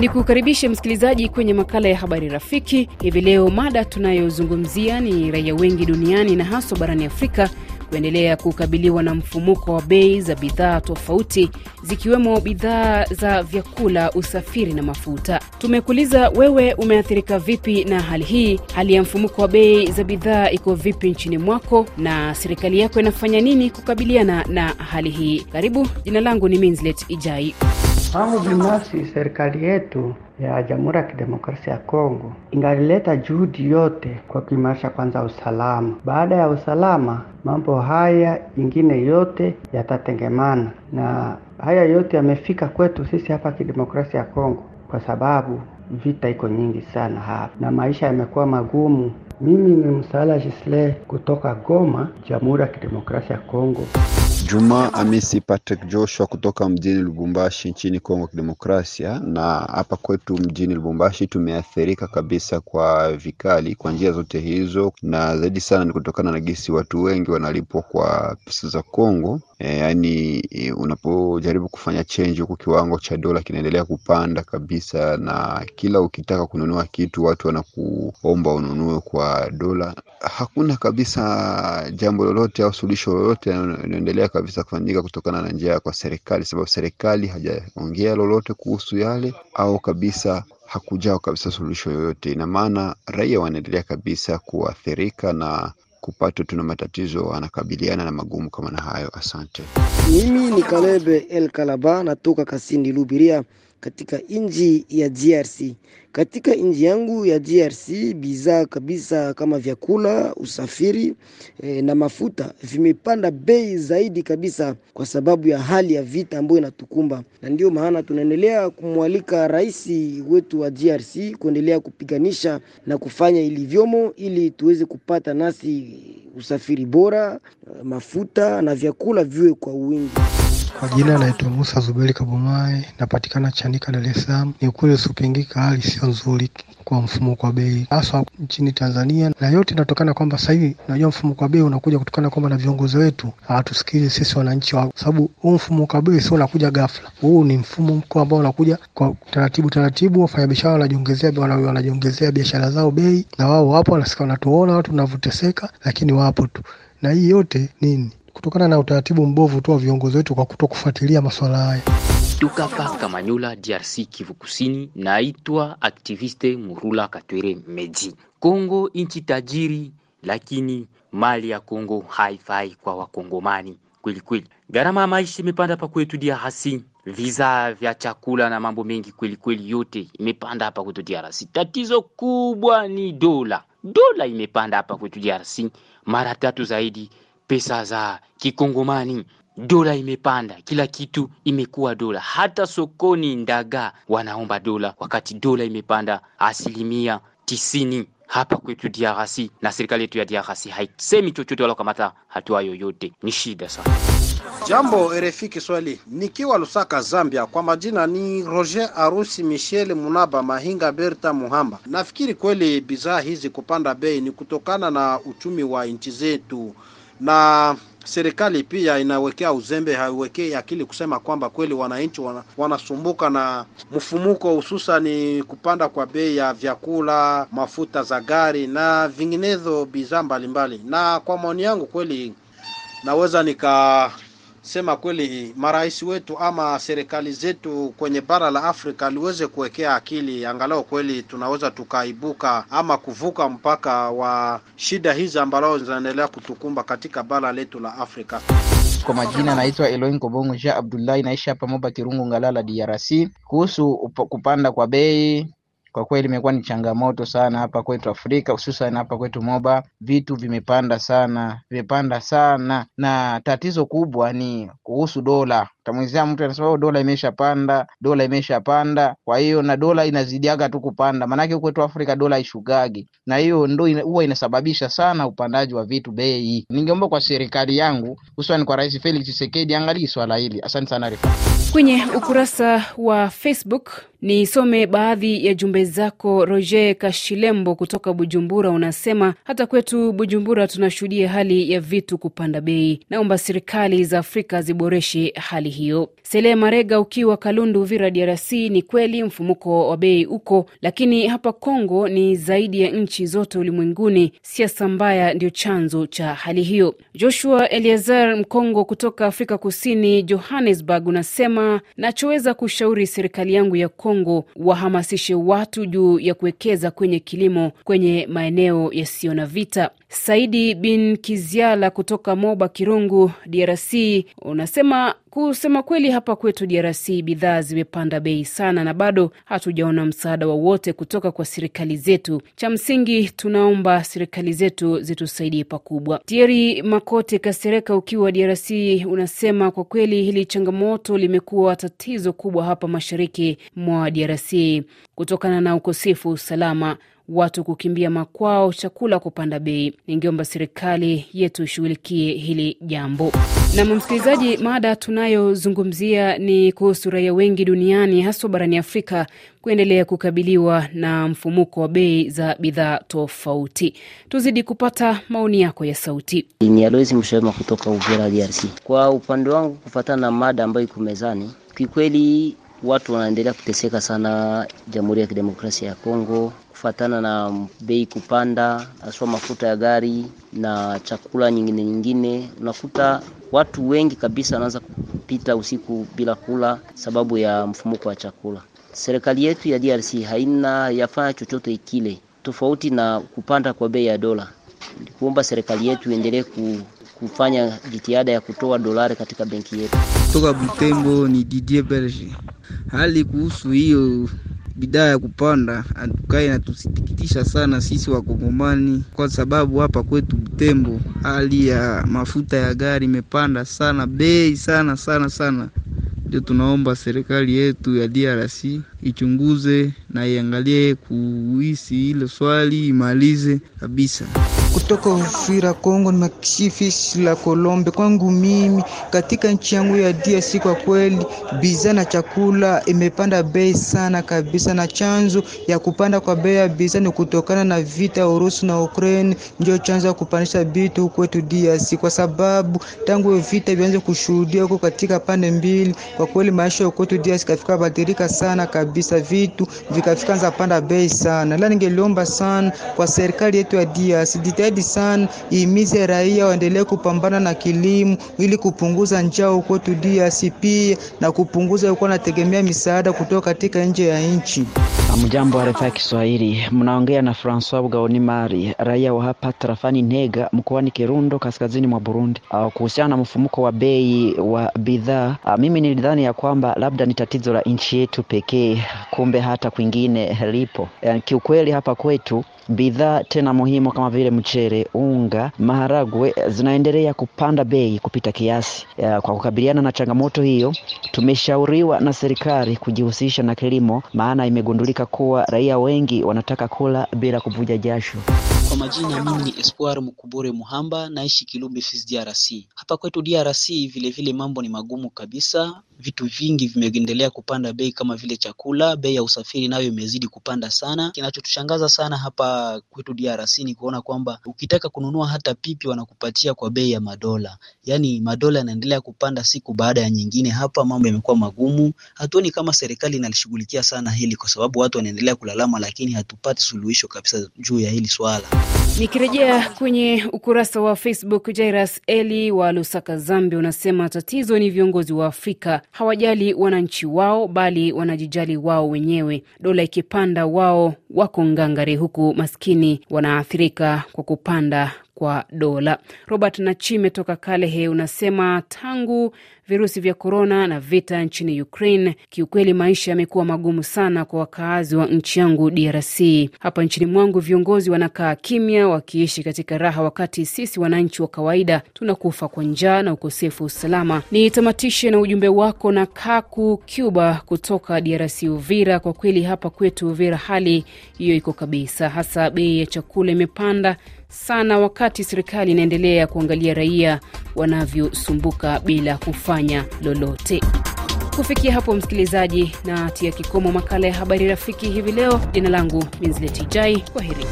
Ni kukaribishe msikilizaji kwenye makala ya habari rafiki. Hivi leo mada tunayozungumzia ni raia wengi duniani na haswa barani Afrika kuendelea kukabiliwa na mfumuko wa bei za bidhaa tofauti zikiwemo bidhaa za vyakula, usafiri na mafuta. Tumekuuliza wewe umeathirika vipi na hali hii? Hali ya mfumuko wa bei za bidhaa iko vipi nchini mwako, na serikali yako inafanya nini kukabiliana na hali hii? Karibu, jina langu ni Minslet Ijai. Kwangu binafsi, serikali yetu ya Jamhuri ya Kidemokrasia ya Kongo ingalileta juhudi yote kwa kuimarisha kwanza usalama. Baada ya usalama, mambo haya ingine yote yatatengemana, na haya yote yamefika kwetu sisi hapa kidemokrasia ya Kongo kwa sababu vita iko nyingi sana hapa na maisha yamekuwa magumu. Mimi ni Msala Gisle kutoka Goma, Jamhuri ya Kidemokrasia ya Kongo. Juma Amisi Patrick Joshua kutoka mjini Lubumbashi nchini Kongo Kidemokrasia. Na hapa kwetu mjini Lubumbashi tumeathirika kabisa kwa vikali kwa njia zote hizo, na zaidi sana ni kutokana na gesi, watu wengi wanalipwa kwa pesa za Kongo. E, yani e, unapojaribu kufanya change huku kiwango cha dola kinaendelea kupanda kabisa, na kila ukitaka kununua kitu watu wanakuomba ununue kwa dola. Hakuna kabisa jambo lolote au suluhisho lolote inaendelea kabisa kufanyika kutokana na njia kwa serikali, sababu serikali hajaongea lolote kuhusu yale au kabisa hakujao kabisa suluhisho yoyote. Ina maana raia wanaendelea kabisa kuathirika na kupata tuna matatizo, anakabiliana na magumu kama na hayo. Asante. Mimi ni Kalebe El Kalaba, natoka Kasindi Lubiria katika nchi ya DRC. Katika nchi yangu ya DRC bidhaa kabisa kama vyakula, usafiri e, na mafuta vimepanda bei zaidi kabisa kwa sababu ya hali ya vita ambayo inatukumba, na ndio maana tunaendelea kumwalika rais wetu wa DRC kuendelea kupiganisha na kufanya ilivyomo ili tuweze kupata nasi usafiri bora, mafuta na vyakula viwe kwa wingi. Kwa jina naitwa Musa Zuberi Kabomai, napatikana Chanika, Dar es Salaam. Ni ukweli usiopingika, hali sio nzuri kwa mfumuko wa bei haswa nchini Tanzania, na yote inatokana kwamba sasa hivi unajua mfumuko wa bei unakuja kutokana kwamba na viongozi wetu hawatusikilizi sisi wananchi wa, sababu huu mfumuko wa bei sio unakuja ghafla. Huu ni mfumuko ambao unakuja kwa taratibu taratibu, wafanyabiashara wanajiongezea wanajiongezea biashara zao bei, na wao wapo wanasikia, wanatuona watu tunavyoteseka, lakini wapo tu, na hii yote nini kutokana na utaratibu mbovu tu wa viongozi wetu kwa kuto kufuatilia masuala haya. Tukapa Kamanyola, DRC, Kivu Kusini. Naitwa aktiviste Murula Katwere Meji. Kongo nchi tajiri, lakini mali ya Kongo haifai kwa Wakongomani kweli kweli. Gharama ya maisha imepanda hapa kwetu DRC, visa vya chakula na mambo mengi kweli kweli, yote imepanda hapa kwetu DRC. Tatizo kubwa ni dola, dola imepanda hapa kwetu DRC mara tatu zaidi pesa za kikongomani. Dola imepanda, kila kitu imekuwa dola, hata sokoni ndaga wanaomba dola, wakati dola imepanda asilimia tisini hapa kwetu DRC, na serikali yetu ya DRC haisemi chochote wala kukamata hatua yoyote. Ni shida sana. Jambo RFI Kiswahili, nikiwa Lusaka, Zambia. Kwa majina ni Roger Arusi Michel Munaba Mahinga Berta Muhamba. Nafikiri kweli bidhaa hizi kupanda bei ni kutokana na uchumi wa nchi zetu na serikali pia inawekea uzembe, haiwekei akili kusema kwamba kweli wananchi wana, wanasumbuka na mfumuko, hususani kupanda kwa bei ya vyakula, mafuta za gari na vinginezo bidhaa mbalimbali. Na kwa maoni yangu kweli naweza nikasema kweli marais wetu ama serikali zetu kwenye bara la Afrika liweze kuwekea akili, angalau kweli tunaweza tukaibuka ama kuvuka mpaka wa shida hizi ambazo zinaendelea kutukumba katika bara letu la Afrika. Kwa majina naitwa Eloin Kobongo Ja Abdullahi, naishi hapa Moba Kirungu, Ngalala, DRC. Kuhusu kupanda kwa bei kwa kweli imekuwa ni changamoto sana hapa kwetu Afrika, hususan hapa kwetu Moba, vitu vimepanda sana, vimepanda sana, na tatizo kubwa ni kuhusu dola. Utamwizia mtu anasema dola imeshapanda, dola imeshapanda. Kwa hiyo na dola inazidiaga tu kupanda, maanake kwetu Afrika dola haishugagi, na hiyo ndo huwa inasababisha sana upandaji wa vitu bei. Ningeomba kwa serikali yangu, hususan kwa Rais Felix Tshisekedi, angalie swala hili. Asante sana. Kwenye ukurasa wa Facebook nisome baadhi ya jumbe zako. Roger Kashilembo kutoka Bujumbura unasema hata kwetu Bujumbura tunashuhudia hali ya vitu kupanda bei. Naomba serikali za Afrika ziboreshe hali. Hiyo. Sele Marega, ukiwa Kalundu, Uvira, DRC, ni kweli mfumuko wa bei uko, lakini hapa Kongo ni zaidi ya nchi zote ulimwenguni. Siasa mbaya ndio chanzo cha hali hiyo. Joshua Eliazar Mkongo kutoka Afrika Kusini, Johannesburg, unasema nachoweza kushauri serikali yangu ya Kongo wahamasishe watu juu ya kuwekeza kwenye kilimo kwenye maeneo yasiyo na vita. Saidi bin Kiziala kutoka Moba Kirungu, DRC, unasema kusema kweli, hapa kwetu DRC bidhaa zimepanda bei sana, na bado hatujaona msaada wowote kutoka kwa serikali zetu. Cha msingi tunaomba serikali zetu zitusaidie pakubwa. Tieri Makote Kasereka ukiwa DRC unasema kwa kweli hili changamoto limekuwa tatizo kubwa hapa mashariki mwa DRC kutokana na ukosefu wa usalama watu kukimbia makwao, chakula kupanda bei. Ningeomba serikali yetu ishughulikie hili jambo. Na msikilizaji, mada tunayozungumzia ni kuhusu raia wengi duniani haswa barani Afrika kuendelea kukabiliwa na mfumuko wa bei za bidhaa tofauti. Tuzidi kupata maoni yako ya sauti. Ni Aloisi Mshema kutoka Uvira, DRC. Kwa upande wangu, kufuatana na mada ambayo iko mezani, kikweli watu wanaendelea kuteseka sana Jamhuri ya Kidemokrasia ya Kongo kufatana na bei kupanda, haswa mafuta ya gari na chakula nyingine nyingine. Unakuta watu wengi kabisa wanaanza kupita usiku bila kula sababu ya mfumuko wa chakula. Serikali yetu ya DRC haina yafanya chochote kile, tofauti na kupanda kwa bei ya dola. Kuomba serikali yetu iendelee ku kufanya jitihada ya kutoa dolari katika benki yetu. Kutoka Butembo ni Didier Berge. Hali kuhusu hiyo bidhaa ya kupanda atukae inatusikitisha sana sisi Wakongomani, kwa sababu hapa kwetu Butembo hali ya mafuta ya gari imepanda sana bei sana sana sana. Ndio tunaomba serikali yetu ya DRC ichunguze na iangalie kuhisi hilo swali imalize kabisa. Kutoka Uvira Kongo ni Makishifi la Kolombe. Kwangu mimi katika nchi yangu ya DRC, kwa kweli bidhaa na chakula imepanda bei sana kabisa, na chanzo ya kupanda kwa bei ya bidhaa ni kutokana na vita ya Urusi na Ukraine, ndio chanzo ya kupandisha vitu huku kwetu DRC, kwa sababu tangu vita vianze kushuhudia huko katika pande mbili, kwa kweli maisha huko kwetu DRC kafika badilika sana kabisa, vitu vikafika anza bei sana. La, ningeliomba sana kwa serikali yetu ya DRC jitahidi sana ihimize raia waendelee kupambana na kilimo ili kupunguza njaa huko DRC, na kupunguza kuwa nategemea misaada kutoka katika nje ya nchi. Mjambo wa RFI Kiswahili, mnaongea na Francois Bugaoni Mari, raia wa hapa tarafani Nega mkoani Kirundo, kaskazini mwa Burundi. Kuhusiana na mfumuko wa bei wa bidhaa, mimi nilidhani ya kwamba labda ni tatizo la nchi yetu pekee, kumbe hata kwingine lipo. Kiukweli hapa kwetu bidhaa tena muhimu kama vile mchere, unga, maharagwe zinaendelea kupanda bei kupita kiasi. Kwa kukabiliana na changamoto hiyo, tumeshauriwa na serikali kujihusisha na kilimo, maana imegundulika kuwa raia wengi wanataka kula bila kuvuja jasho. Kwa majina, mimi ni Espoir Mkubure Muhamba, naishi Kilumbi DRC. Hapa kwetu DRC vilevile vile mambo ni magumu kabisa. Vitu vingi vimeendelea kupanda bei kama vile chakula, bei ya usafiri nayo imezidi kupanda sana. Kinachotushangaza sana hapa kwetu DRC ni kuona kwamba ukitaka kununua hata pipi wanakupatia kwa bei ya madola, yaani madola yanaendelea kupanda siku baada ya nyingine. Hapa mambo yamekuwa magumu, hatuoni kama serikali inalishughulikia sana hili, kwa sababu watu wanaendelea kulalama, lakini hatupati suluhisho kabisa juu ya hili swala. Nikirejea kwenye ukurasa wa Facebook, Jairas Eli wa Lusaka, Zambia, unasema tatizo ni viongozi wa Afrika hawajali wananchi wao, bali wanajijali wao wenyewe. Dola ikipanda, wao wako ngangari, huku maskini wanaathirika kwa kupanda kwa dola. Robert Nachime toka Kalehe unasema tangu virusi vya korona na vita nchini Ukraine, kiukweli maisha yamekuwa magumu sana kwa wakaazi wa nchi yangu DRC. Hapa nchini mwangu viongozi wanakaa kimya, wakiishi katika raha, wakati sisi wananchi wa kawaida tunakufa kwa njaa na ukosefu wa usalama. Nitamatishe na ujumbe wako na Kaku Cuba kutoka DRC, Uvira. Kwa kweli hapa kwetu Uvira hali hiyo iko kabisa, hasa bei ya chakula imepanda sana wakati serikali inaendelea kuangalia raia wanavyosumbuka bila kufanya lolote. Kufikia hapo, msikilizaji, na tia kikomo makala ya habari rafiki hivi leo. Jina langu Minzleti Jai, kwa heri.